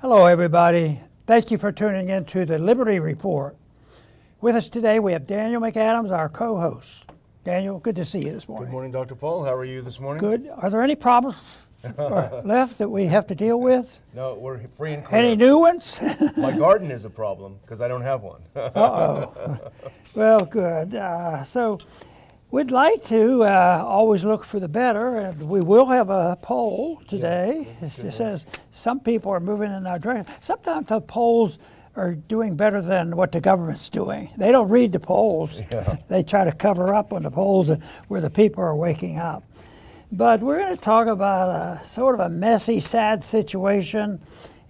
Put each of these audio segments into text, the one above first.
Hello, everybody. Thank you for tuning in to the Liberty Report. With us today, we have Daniel McAdams, our co host. Daniel, good to see you this morning. Good morning, Dr. Paul. How are you this morning? Good. Are there any problems left that we have to deal with? No, we're free and clear. Any new ones? My garden is a problem because I don't have one. Uh-oh. well, good. Uh, so we'd like to uh, always look for the better, and we will have a poll today. it says some people are moving in our direction. Sometimes the polls are doing better than what the government's doing. They don't read the polls. Yeah. They try to cover up on the polls where the people are waking up. But we're going to talk about a sort of a messy, sad situation.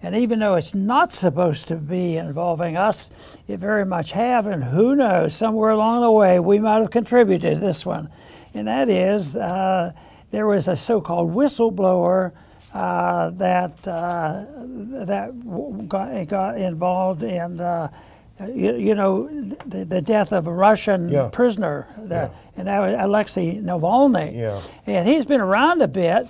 And even though it's not supposed to be involving us, it very much have. And who knows, somewhere along the way, we might have contributed to this one. And that is, uh, there was a so-called whistleblower uh, that uh, that got, got involved in. Uh, you, you, know, the, the, death of a Russian yeah. prisoner, yeah. and that was Alexei Navalny. Yeah. And he's been around a bit,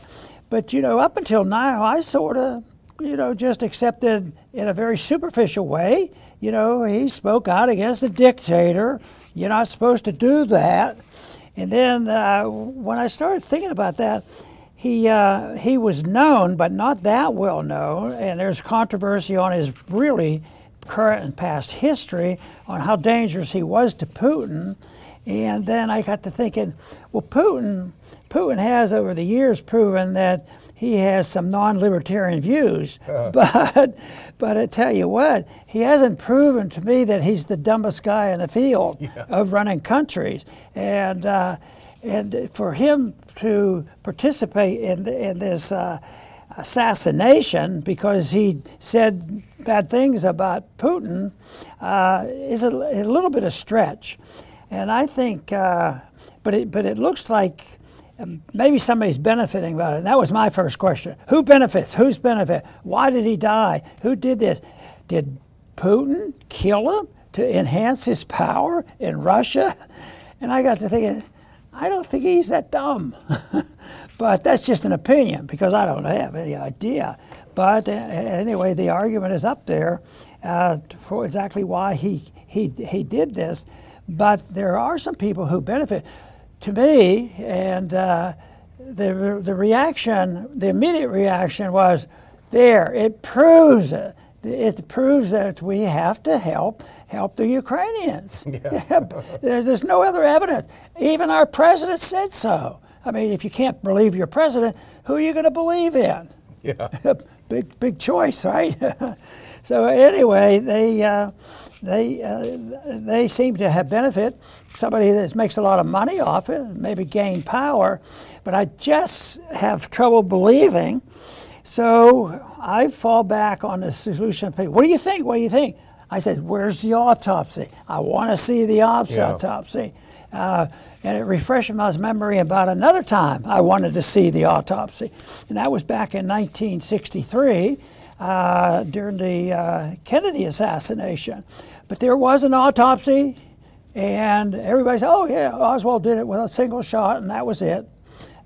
but you know, up until now, I sort of, you know, just accepted in a very superficial way. You know, he spoke out against a dictator. You're not supposed to do that. And then uh, when I started thinking about that, he uh, he was known, but not that well known, and there's controversy on his really current and past history on how dangerous he was to Putin. And then I got to thinking, well, Putin Putin has over the years proven that he has some non-libertarian views, uh. but but I tell you what, he hasn't proven to me that he's the dumbest guy in the field yeah. of running countries, and uh, and for him to participate in in this uh, assassination because he said bad things about Putin uh, is a, a, little bit of stretch, and I think, uh, but it but it looks like maybe somebody's benefiting about it. And that was my first question: Who benefits? Who's benefit? Why did he die? Who did this? Did Putin kill him to enhance his power in Russia? And I got to thinking, I don't think he's that dumb. but that's just an opinion because I don't have any idea. But uh, anyway, the argument is up there uh, for exactly why he, he, he did this. But there are some people who benefit. To me, and uh, the, the reaction, the immediate reaction was there, it proves it. It proves that we have to help help the Ukrainians. Yeah. there's, there's no other evidence. Even our president said so. I mean, if you can't believe your president, who are you going to believe in? Yeah. big big choice, right? so anyway, they uh, they uh, they seem to have benefit. Somebody that makes a lot of money off it, maybe gain power, but I just have trouble believing. So I fall back on the solution. What do you think? What do you think? I said, "Where's the autopsy? I want to see the yeah. autopsy." Uh, and it refreshed my memory about another time I wanted to see the autopsy. And that was back in 1963 uh, during the uh, Kennedy assassination. But there was an autopsy, and everybody said, oh, yeah, Oswald did it with a single shot, and that was it.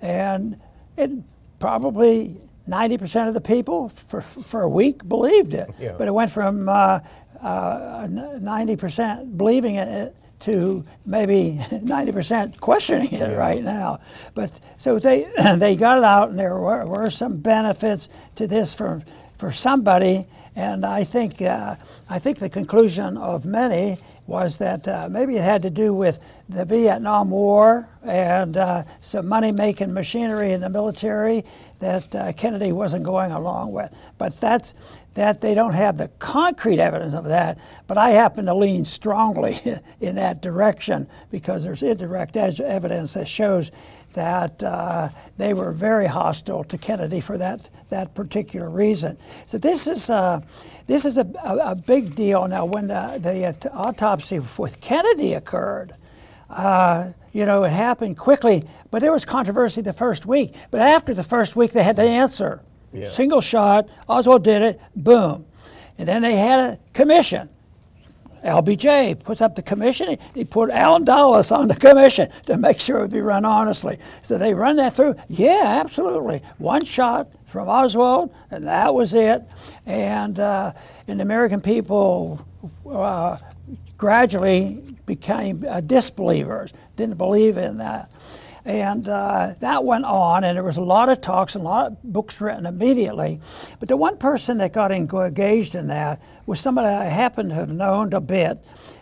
And it probably 90% of the people for, for a week believed it. Yeah. But it went from uh, 90% uh, believing it to maybe 90% questioning it right now. But so they they got it out, and there were, were some benefits to this for for somebody. And I think uh, I think the conclusion of many was that uh, maybe it had to do with the Vietnam War and uh, some money making machinery in the military that uh, Kennedy wasn't going along with. But that's that they don't have the concrete evidence of that, but I happen to lean strongly in that direction because there's indirect evidence that shows that uh, they were very hostile to Kennedy for that, that particular reason. So this is, uh, this is a, a, a, big deal. Now, when the, the autopsy with Kennedy occurred, uh, you know, it happened quickly, but there was controversy the first week. But after the first week, they had the answer. Yeah. Single shot, Oswald did it, boom. And then they had a commission. LBJ puts up the commission. He put Allen Dulles on the commission to make sure it would be run honestly. So they run that through. Yeah, absolutely. One shot from Oswald, and that was it. And, uh, and the American people uh, gradually became uh, disbelievers, didn't believe in that. And uh, that went on, and there was a lot of talks and a lot of books written immediately. But the one person that got engaged in that was somebody I happened to have known a bit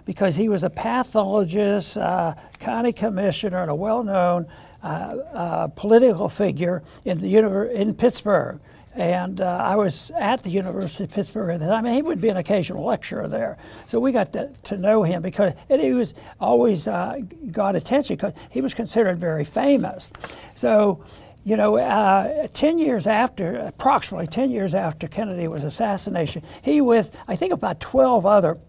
because he was a pathologist, uh, county commissioner, and a well known uh, uh, political figure in, the in Pittsburgh. And uh, I was at the University of Pittsburgh at the time. he would be an occasional lecturer there. So we got to, to know him because he was always uh, got attention because he was considered very famous. So, you know, uh, 10 years after, approximately 10 years after Kennedy was assassinated, he with, I think, about 12 other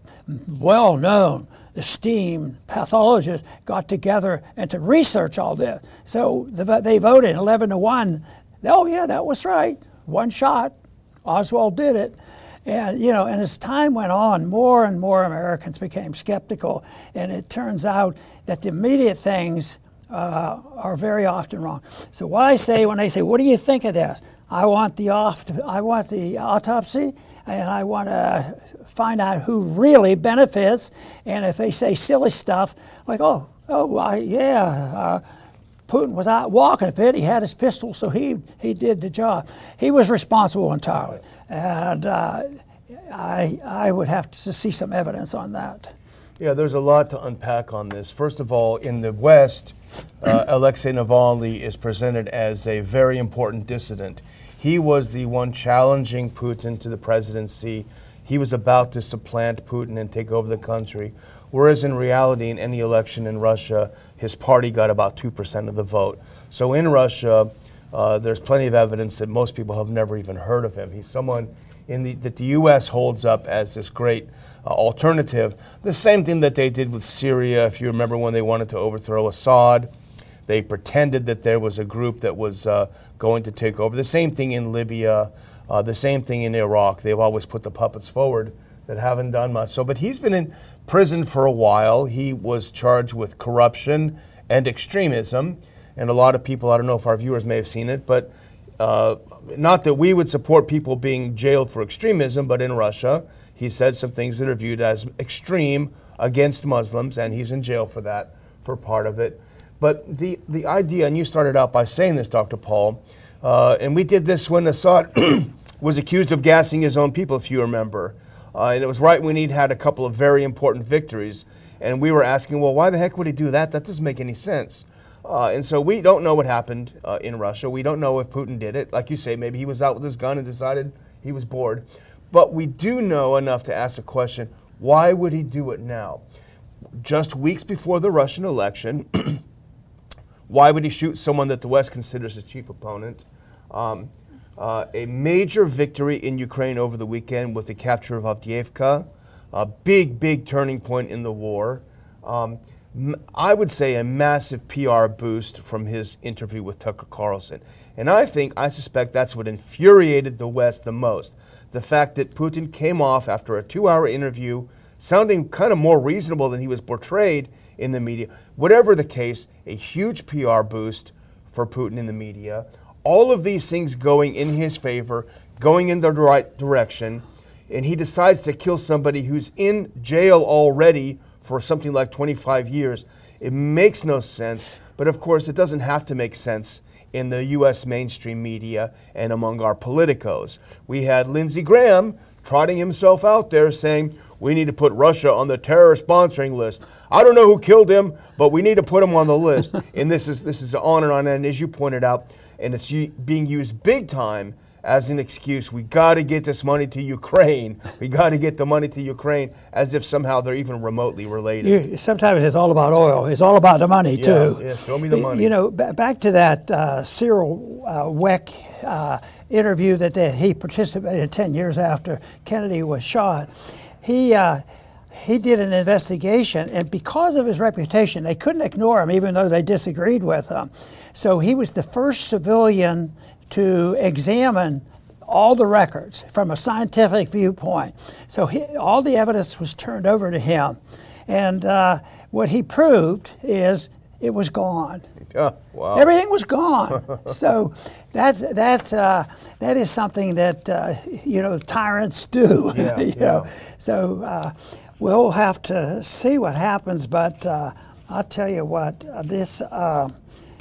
well known esteemed pathologists got together and to research all this. So the, they voted 11 to 1. Oh, yeah, that was right one shot. Oswald did it. And, you know, and as time went on, more and more Americans became skeptical. And it turns out that the immediate things uh, are very often wrong. So what I say when they say, what do you think of this? I want the, off, I want the autopsy and I want to find out who really benefits. And if they say silly stuff, like, oh, oh, I, yeah, uh, Putin was out walking a bit. He had his pistol, so he, he did the job. He was responsible entirely. And uh, I, I would have to see some evidence on that. Yeah, there's a lot to unpack on this. First of all, in the West, uh, Alexei Navalny is presented as a very important dissident. He was the one challenging Putin to the presidency. He was about to supplant Putin and take over the country. Whereas in reality, in any election in Russia, his party got about 2% of the vote. So in Russia, uh, there's plenty of evidence that most people have never even heard of him. He's someone the, that the U.S. holds up as this great uh, alternative. The same thing that they did with Syria, if you remember when they wanted to overthrow Assad. They pretended that there was a group that was uh, going to take over. The same thing in Libya, uh, the same thing in Iraq. They've always put the puppets forward that haven't done much. So, but he's been in prison for a while. He was charged with corruption and extremism. And a lot of people, I don't know if our viewers may have seen it, but uh, not that we would support people being jailed for extremism, but in Russia, he said some things that are viewed as extreme against Muslims, and he's in jail for that, for part of it. But the, the idea, and you started out by saying this, Dr. Paul, uh, and we did this when Assad was accused of gassing his own people, if you remember. Uh, and it was right when he'd had a couple of very important victories. And we were asking, well, why the heck would he do that? That doesn't make any sense. Uh, and so we don't know what happened uh, in Russia. We don't know if Putin did it. Like you say, maybe he was out with his gun and decided he was bored. But we do know enough to ask the question why would he do it now? Just weeks before the Russian election, why would he shoot someone that the West considers his chief opponent? Um, uh, a major victory in Ukraine over the weekend with the capture of Avdiivka, a big, big turning point in the war. Um, I would say a massive PR boost from his interview with Tucker Carlson. And I think, I suspect that's what infuriated the West the most. The fact that Putin came off after a two hour interview sounding kind of more reasonable than he was portrayed in the media. Whatever the case, a huge PR boost for Putin in the media all of these things going in his favor, going in the right direction, and he decides to kill somebody who's in jail already for something like 25 years. It makes no sense, but of course, it doesn't have to make sense in the U.S. mainstream media and among our politicos. We had Lindsey Graham trotting himself out there saying, we need to put Russia on the terror sponsoring list. I don't know who killed him, but we need to put him on the list. and this is this is on and on. And as you pointed out, and it's being used big time as an excuse. We got to get this money to Ukraine. We got to get the money to Ukraine, as if somehow they're even remotely related. You, sometimes it's all about oil. It's all about the money yeah, too. Yeah, show me the money. You know, b- back to that uh, Cyril uh, Wecht uh, interview that, he participated in ten years after Kennedy was shot. He uh, he did an investigation, and because of his reputation, they couldn't ignore him, even though they disagreed with him. So he was the first civilian to examine all the records from a scientific viewpoint. So he, all the evidence was turned over to him. And uh, what he proved is it was gone. Yeah, wow. Everything was gone. so that's that uh, that is something that uh, you know tyrants do. Yeah, you yeah. know? So uh, we'll have to see what happens. But uh, I'll tell you what uh, this. Uh,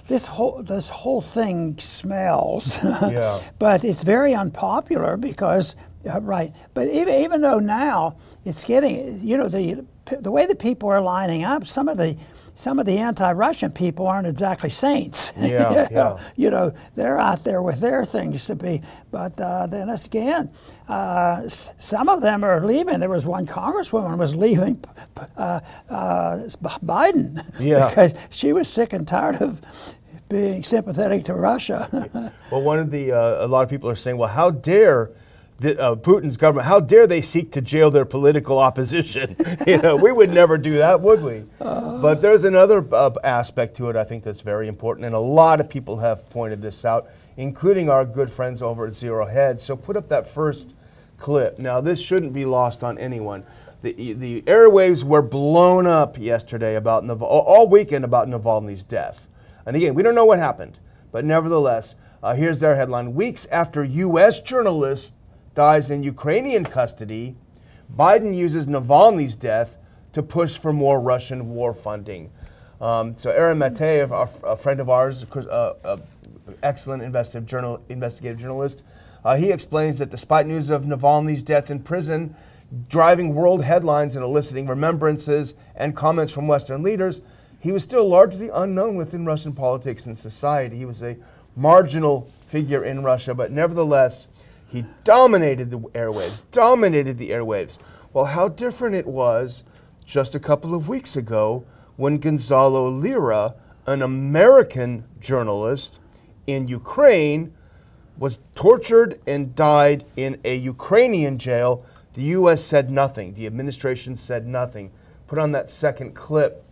this whole this whole thing smells, Yeah. but it's very unpopular because uh, right. But even even though now it's getting, you know, the the way the people are lining up, some of the some of the anti-Russian people aren't exactly saints. Yeah, you, know, yeah. you know, they're out there with their things to be. But uh, then again, uh, s- some of them are leaving. There was one congresswoman was leaving uh, uh, Biden Yeah. because she was sick and tired of being sympathetic to Russia. Well, one of the uh, a lot of people are saying, well, how dare the, uh, Putin's government? How dare they seek to jail their political opposition? you know, we would never do that, would we? but there's another uh, aspect to it. I think that's very important, and a lot of people have pointed this out, including our good friends over at Zero Hedge. So put up that first clip. Now, this shouldn't be lost on anyone. The, the airwaves were blown up yesterday about Nav- all weekend about Navalny's death. And again, we don't know what happened, but nevertheless, uh, here's their headline: Weeks after U.S. journalist dies in Ukrainian custody, Biden uses Navalny's death to push for more Russian war funding. Um, so Aaron Maté, a friend of ours, uh, excellent investigative, journal, investigative journalist, uh, he explains that despite news of Navalny's death in prison, driving world headlines and eliciting remembrances and comments from Western leaders, he was still largely unknown within Russian politics and society. He was a marginal figure in Russia, but nevertheless, he dominated the airwaves, dominated the airwaves. Well, how different it was just a couple of weeks ago when Gonzalo Lira, an American journalist in Ukraine, was tortured and died in a Ukrainian jail. The U.S. said nothing. The administration said nothing. Put on that second clip.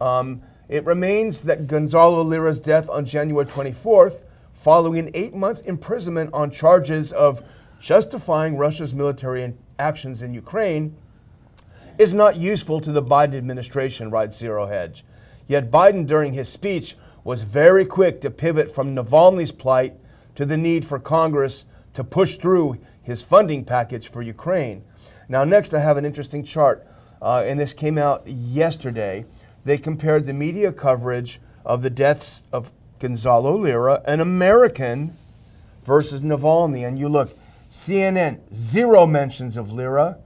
Um, it remains that Gonzalo Lira's death on January 24th, following an eight month imprisonment on charges of justifying Russia's military actions in Ukraine, is not useful to the Biden administration, writes Zero Hedge. Yet Biden, during his speech, was very quick to pivot from Navalny's plight to the need for Congress to push through his funding package for Ukraine. Now, next, I have an interesting chart, uh, and this came out yesterday. They compared the media coverage of the deaths of Gonzalo Lira, an American, versus Navalny. And you look, CNN, zero mentions of Lira,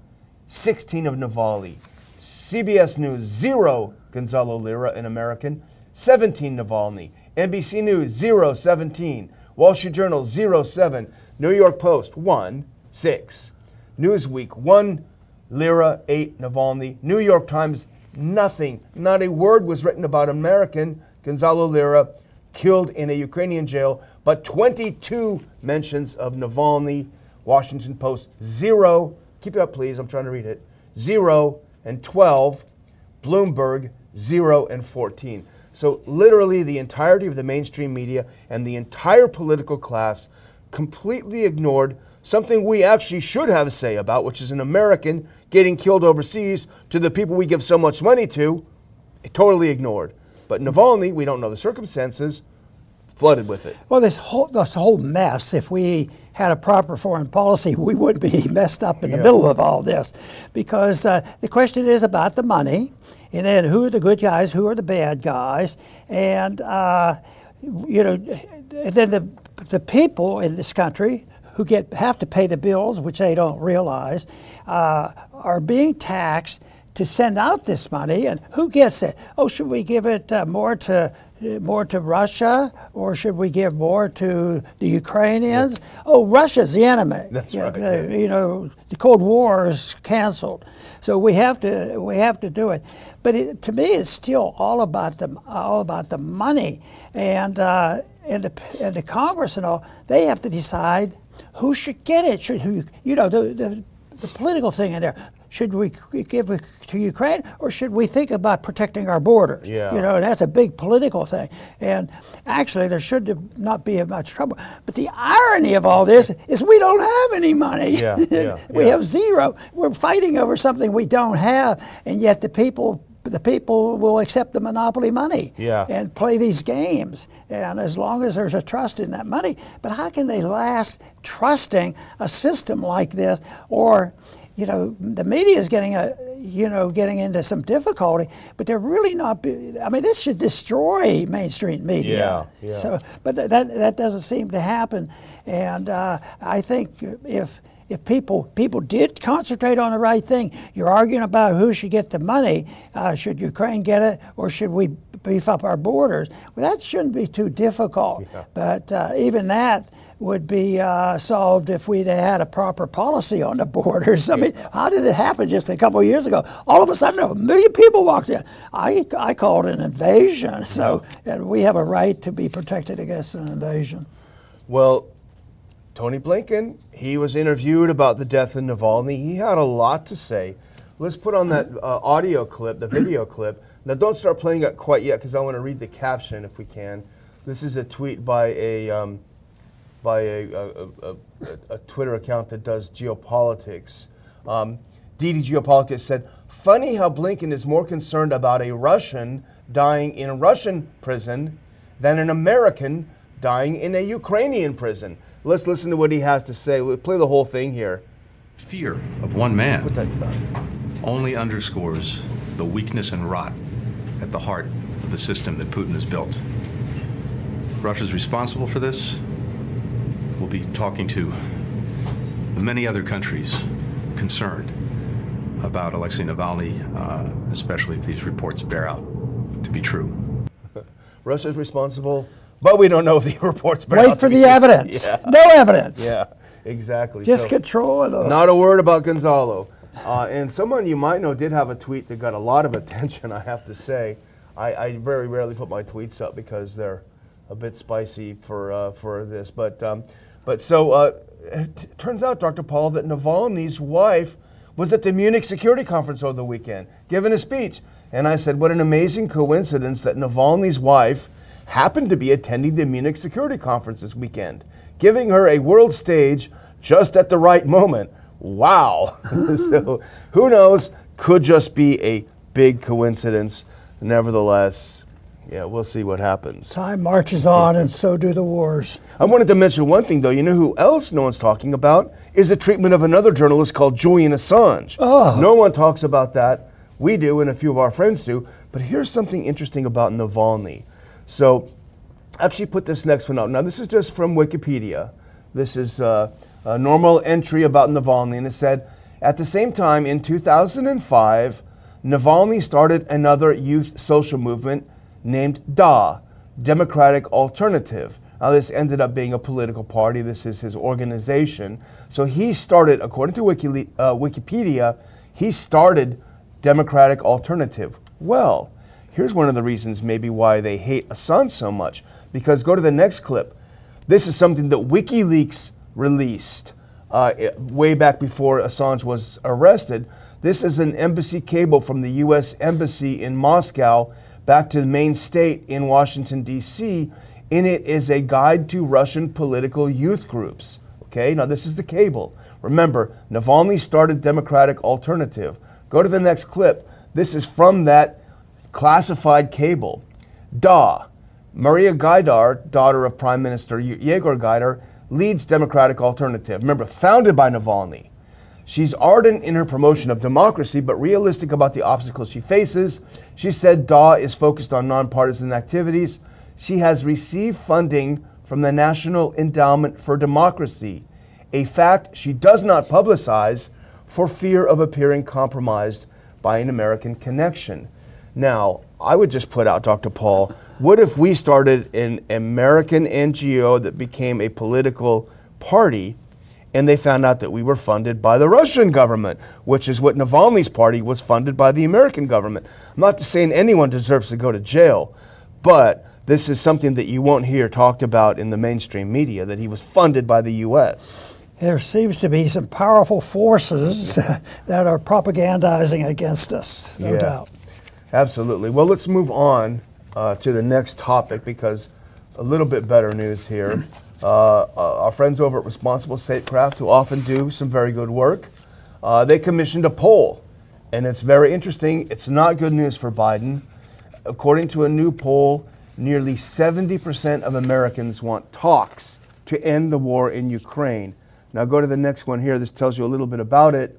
16 of Navalny. CBS News, zero Gonzalo Lira, an American, 17 Navalny. NBC News, zero, 17. Wall Street Journal, zero, 7. New York Post, 1, 6. Newsweek, 1 Lira, 8 Navalny. New York Times, nothing. Not a word was written about American Gonzalo Lira killed in a Ukrainian jail, but 22 mentions of Navalny. Washington Post, zero. Keep it up, please. I'm trying to read it. Zero and 12. Bloomberg, zero and 14. So, literally, the entirety of the mainstream media and the entire political class completely ignored something we actually should have a say about, which is an American getting killed overseas to the people we give so much money to, totally ignored. But Navalny, we don't know the circumstances, flooded with it. Well, this whole this whole mess. If we had a proper foreign policy, we would be messed up in the Yeah. middle of all this, because uh, the question is about the money, and then who are the good guys, who are the bad guys, and uh, you know, and then the the people in this country who get have to pay the bills, which they don't realize, uh, are being taxed to send out this money, and who gets it? Oh, should we give it uh, more to more to Russia, or should we give more to the Ukrainians? Oh, Russia's the enemy. That's You know, right, uh, You know, the Cold War is canceled, so we have to we have to do it. But it, to me, it's still all about the all about the money, and uh, and the and the Congress and all. They have to decide who should get it. Should who you know the the, the political thing in there. Should we give it to Ukraine, or should we think about protecting our borders? Yeah. You know, and that's a big political thing. And actually, there should not be much trouble. But the irony of all this is we don't have any money. Yeah, yeah, we have zero. We're fighting over something we don't have, and yet the people the people will accept the monopoly money Yeah. and play these games. And as long as there's a trust in that money, but how can they last trusting a system like this? Or, you know, the media is getting a, you know, getting into some difficulty, but they're really not. be- I mean, this should destroy mainstream media. Yeah, yeah. So, but that that doesn't seem to happen, and uh, I think if if people people did concentrate on the right thing, you're arguing about who should get the money. Uh, should Ukraine get it, or should we beef up our borders? Well, that shouldn't be too difficult. But uh, even that would be uh, solved if we'd had a proper policy on the borders. I mean, how did it happen just a couple of years ago? All of a sudden, a million people walked in. I, I call it an invasion. So, and we have a right to be protected against an invasion. Well, Tony Blinken, he was interviewed about the death of Navalny. He had a lot to say. Let's put on that uh, audio clip, the video clip. Now, don't start playing it quite yet because I want to read the caption if we can. This is a tweet by a um, by a, a, a, a, Twitter account that does geopolitics. Um, DD Geopolitics said, "Funny how Blinken is more concerned about a Russian dying in a Russian prison than an American dying in a Ukrainian prison." Let's listen to what he has to say. We'll play the whole thing here. Fear of one man only underscores the weakness and rot at the heart of the system that Putin has built. Russia's responsible for this. We'll be talking to the many other countries concerned about Alexei Navalny, uh, especially if these reports bear out to be true. Russia's responsible, but we don't know if the reports. bear out Wait for to the true. evidence. Yeah, No evidence. yeah, exactly. Just So- control of the. Not a word about Gonzalo. Uh, and someone you might know did have a tweet that got a lot of attention, I have to say. I, I very rarely put my tweets up because they're a bit spicy for, uh, for this. But, um, but so uh, it turns out, Dr. Paul, that Navalny's wife was at the Munich Security Conference over the weekend giving a speech. And I said, what an amazing coincidence that Navalny's wife happened to be attending the Munich Security Conference this weekend, giving her a world stage just at the right moment. Wow. so who knows? Could just be a big coincidence. Nevertheless, yeah, we'll see what happens. Time marches on, and so do the wars. I wanted to mention one thing, though. You know who else no one's talking about is the treatment of another journalist called Julian Assange. No one talks about that. We do, and a few of our friends do. But here's something interesting about Navalny. So, actually, put this next one out. Now, this is just from Wikipedia. This is uh, a normal entry about Navalny, and it said, at the same time, in 2005, Navalny started another youth social movement named DA, Democratic Alternative. Now, this ended up being a political party. This is his organization. So he started, according to uh, Wikipedia, he started Democratic Alternative. Well, here's one of the reasons maybe why they hate Assange so much. Because go to the next clip. This is something that WikiLeaks released uh, way back before Assange was arrested. This is an embassy cable from the U.S. Embassy in Moscow back to the main state in Washington, D.C. In it is a guide to Russian political youth groups. Okay, now this is the cable. Remember, Navalny started Democratic Alternative. Go to the next clip. This is from that classified cable. Da, Maria Gaidar, daughter of Prime Minister Yegor Gaidar, leads Democratic Alternative. Remember, founded by Navalny. She's ardent in her promotion of democracy, but realistic about the obstacles she faces. She said DAW is focused on nonpartisan activities. She has received funding from the National Endowment for Democracy, a fact she does not publicize for fear of appearing compromised by an American connection. Now, I would just put out, Dr. Paul, what if we started an American NGO that became a political party and they found out that we were funded by the Russian government, which is what Navalny's party was funded by the American government. I'm not to saying anyone deserves to go to jail, but this is something that you won't hear talked about in the mainstream media that he was funded by the U.S. There seems to be some powerful forces that are propagandizing against us, no Yeah. doubt. Absolutely. Well, let's move on uh, to the next topic because a little bit better news here. Uh, uh, our friends over at Responsible Statecraft, who often do some very good work, uh, they commissioned a poll. And it's very interesting. It's not good news for Biden. According to a new poll, nearly 70% of Americans want talks to end the war in Ukraine. Now go to the next one here. This tells you a little bit about it.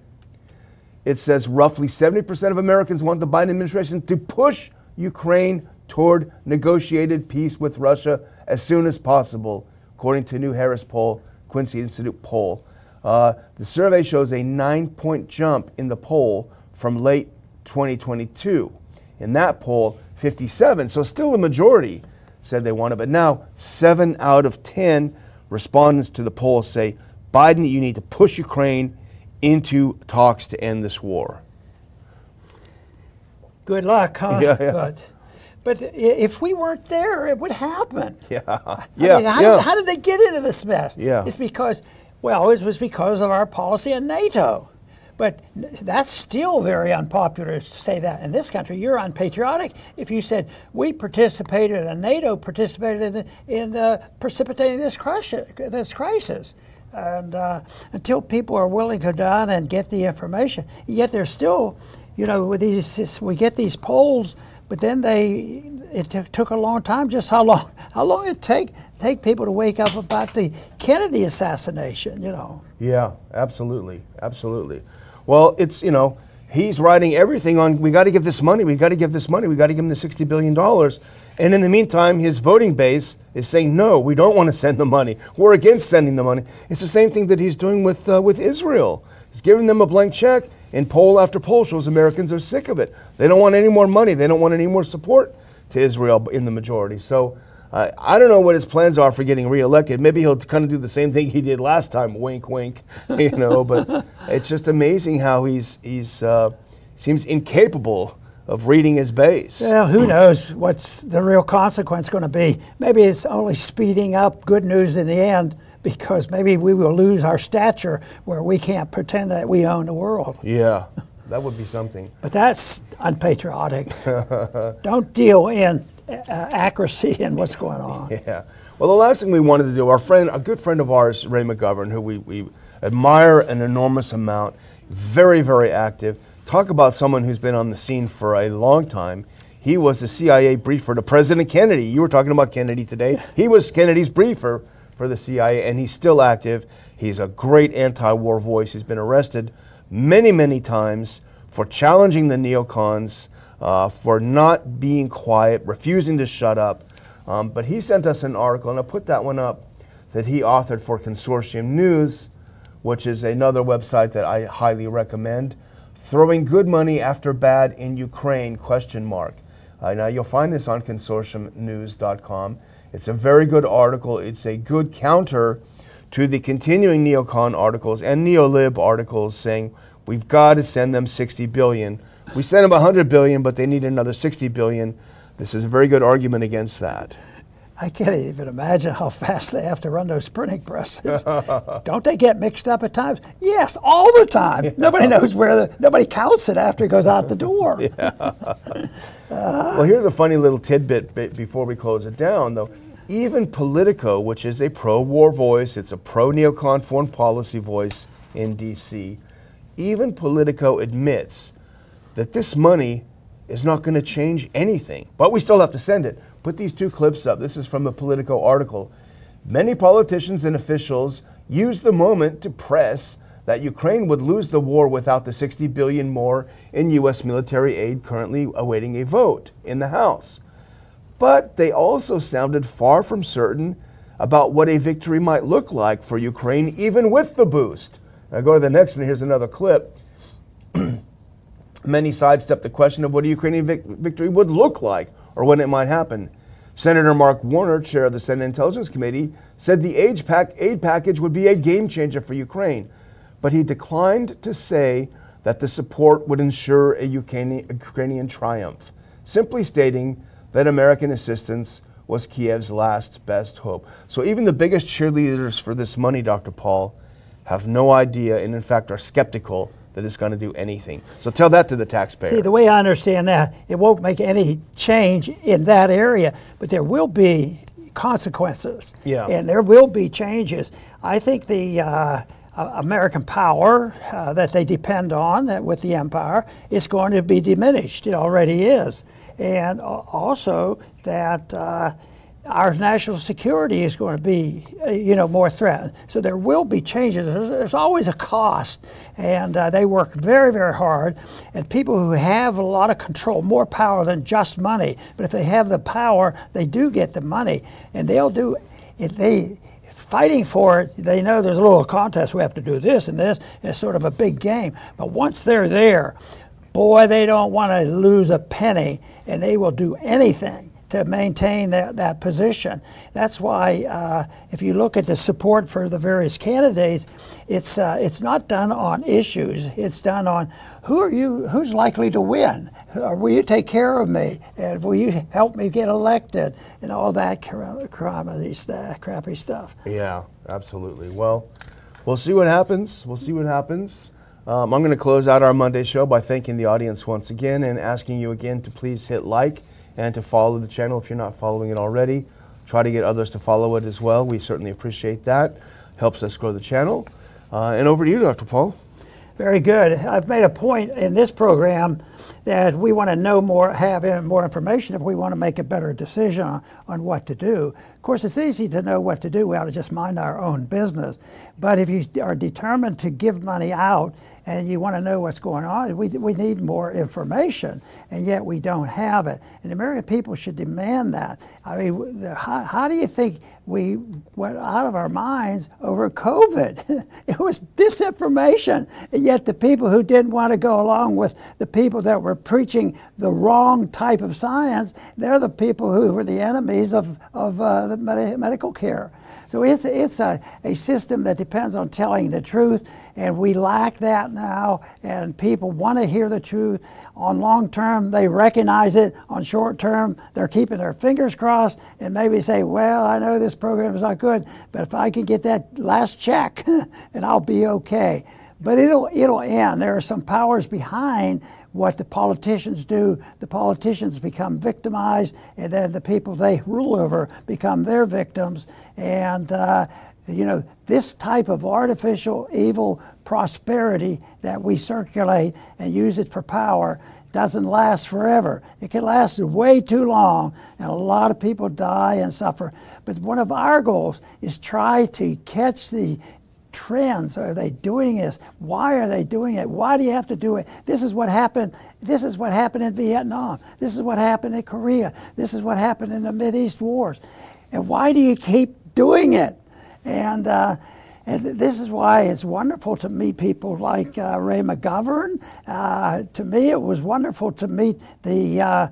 It says roughly 70% of Americans want the Biden administration to push Ukraine toward negotiated peace with Russia as soon as possible, according to a new Harris poll, Quincy Institute poll. Uh, the survey shows a nine point jump in the poll from late 2022. In that poll, 57, so still a majority, said they want it. But now, seven out of 10 respondents to the poll say, Biden, you need to push Ukraine into talks to end this war. Good luck, huh? Yeah, yeah. But, but if we weren't there, it would happen. Yeah, I yeah, mean, how, yeah. Did, how did they get into this mess? Yeah. It's because, well, it was because of our policy in NATO. But that's still very unpopular to say that in this country. You're unpatriotic if you said we participated and NATO participated in, in uh, precipitating this crisis. This crisis. And uh, until people are willing to go down and get the information, yet they're still, you know, with these, we get these polls, but then they, it t- took a long time. Just how long? How long it take take people to wake up about the Kennedy assassination? You know. Yeah, absolutely, absolutely. Well, it's you know he's writing everything on. We got to give this money. We got to give this money. We got to give him the sixty billion dollars. And in the meantime, his voting base is saying no. We don't want to send the money. We're against sending the money. It's the same thing that he's doing with uh, with Israel. He's giving them a blank check, and poll after poll shows Americans are sick of it. They don't want any more money. They don't want any more support to Israel in the majority. So. Uh, I don't know what his plans are for getting reelected. Maybe he'll kind of do the same thing he did last time. Wink, wink. You know, but it's just amazing how he's he's uh, seems incapable of reading his base. Well, who knows what's the real consequence going to be? Maybe it's only speeding up good news in the end because maybe we will lose our stature where we can't pretend that we own the world. Yeah, that would be something. But that's unpatriotic. Don't deal in uh, accuracy in what's going on. Yeah. Well, the last thing we wanted to do, our friend, a good friend of ours, Ray McGovern, who we, we admire an enormous amount, very, very active. Talk about someone who's been on the scene for a long time. He was the CIA briefer to President Kennedy. You were talking about Kennedy today. He was Kennedy's briefer for the CIA, and he's still active. He's a great anti war voice. He's been arrested many, many times for challenging the neocons, uh, for not being quiet, refusing to shut up. Um, but he sent us an article, and I put that one up that he authored for Consortium News, which is another website that I highly recommend. Throwing good money after bad in Ukraine? Question mark. Uh, now you'll find this on consortiumnews.com. It's a very good article. It's a good counter to the continuing neocon articles and neolib articles saying we've got to send them 60 billion. We sent them 100 billion, but they need another 60 billion. This is a very good argument against that. I can't even imagine how fast they have to run those printing presses. Don't they get mixed up at times? Yes, all the time. Nobody knows where the nobody counts it after it goes out the door. Ah. Well, here's a funny little tidbit be- before we close it down, though. Even Politico, which is a pro war voice, it's a pro neocon foreign policy voice in D.C., even Politico admits that this money is not going to change anything, but we still have to send it. Put these two clips up. This is from a Politico article. Many politicians and officials used the moment to press that Ukraine would lose the war without the 60 billion more in US military aid currently awaiting a vote in the House. But they also sounded far from certain about what a victory might look like for Ukraine even with the boost. Now go to the next one. Here's another clip. Many sidestepped the question of what a Ukrainian vic- victory would look like or when it might happen. Senator Mark Warner, chair of the Senate Intelligence Committee, said the aid, pack- aid package would be a game changer for Ukraine, but he declined to say that the support would ensure a Ukrainian, Ukrainian triumph, simply stating that American assistance was Kiev's last best hope. So even the biggest cheerleaders for this money, Dr. Paul, have no idea and in fact are skeptical that it's going to do anything. So tell that to the taxpayer. See, the way I understand that, it won't make any change in that area, but there will be consequences. Yeah. And there will be changes. I think the, uh, uh, American power uh, that they depend on that with the empire is going to be diminished. It already is. And also that uh, our national security is going to be, uh, you know, more threatened. So there will be changes. There's, there's always a cost, and uh, they work very, very hard. And people who have a lot of control, more power than just money, but if they have the power, they do get the money, and they'll do it. They fighting for it. They know there's a little contest. We have to do this and this. It's sort of a big game. But once they're there, boy, they don't want to lose a penny, and they will do anything to maintain that, that position. That's why, uh, if you look at the support for the various candidates, it's uh, it's not done on issues. It's done on who are you, who's likely to win. Will you take care of me, and will you help me get elected, and all that crappy stuff. Crappy stuff. Yeah, absolutely. Well, we'll see what happens. We'll see what happens. Um, I'm going to close out our Monday show by thanking the audience once again and asking you again to please hit like and to follow the channel if you're not following it already. Try to get others to follow it as well. We certainly appreciate that. Helps us grow the channel. Uh, and over to you, Dr. Paul. Very good. I've made a point in this program that we want to know more, have more information if we want to make a better decision on, on what to do. Of course, it's easy to know what to do. We ought to just mind our own business. But if you are determined to give money out and you want to know what's going on, we, we need more information, and yet we don't have it. And the American people should demand that. I mean, how, how do you think we went out of our minds over COVID? it was disinformation, and yet the people who didn't want to go along with the people that were preaching the wrong type of science, they're the people who were the enemies of, of uh, the med- medical care. So it's, it's a, a system that depends on telling the truth, and we lack that now, and people want to hear the truth. On long term, they recognize it. On short term, they're keeping their fingers crossed and maybe say, Well, I know this program is not good, but if I can get that last check, and I'll be okay. But it'll, it'll end. There are some powers behind what the politicians do. The politicians become victimized, and then the people they rule over become their victims. And, uh, you know, this type of artificial evil prosperity that we circulate and use it for power doesn't last forever. It can last way too long, and a lot of people die and suffer. But one of our goals is try to catch the trends are they doing this? Why are they doing it? Why do you have to do it? This is what happened. This is what happened in Vietnam. This is what happened in Korea. This is what happened in the Mideast wars. And why do you keep doing it? And uh, and this is why it's wonderful to meet people like uh, Ray McGovern. Uh, to me, it was wonderful to meet the, uh,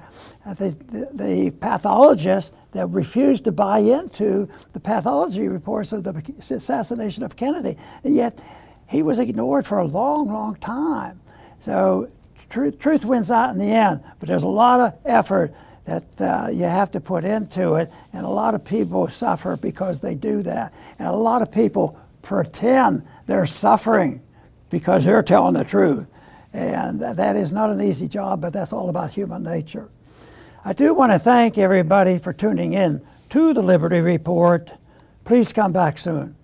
the, the, the, pathologist that refused to buy into the pathology reports of the assassination of Kennedy. And yet, he was ignored for a long, long time. So, tr- truth wins out in the end, but there's a lot of effort that uh, you have to put into it, and a lot of people suffer because they do that. And a lot of people pretend they're suffering because they're telling the truth. And that is not an easy job, but that's all about human nature. I do want to thank everybody for tuning in to the Liberty Report. Please come back soon.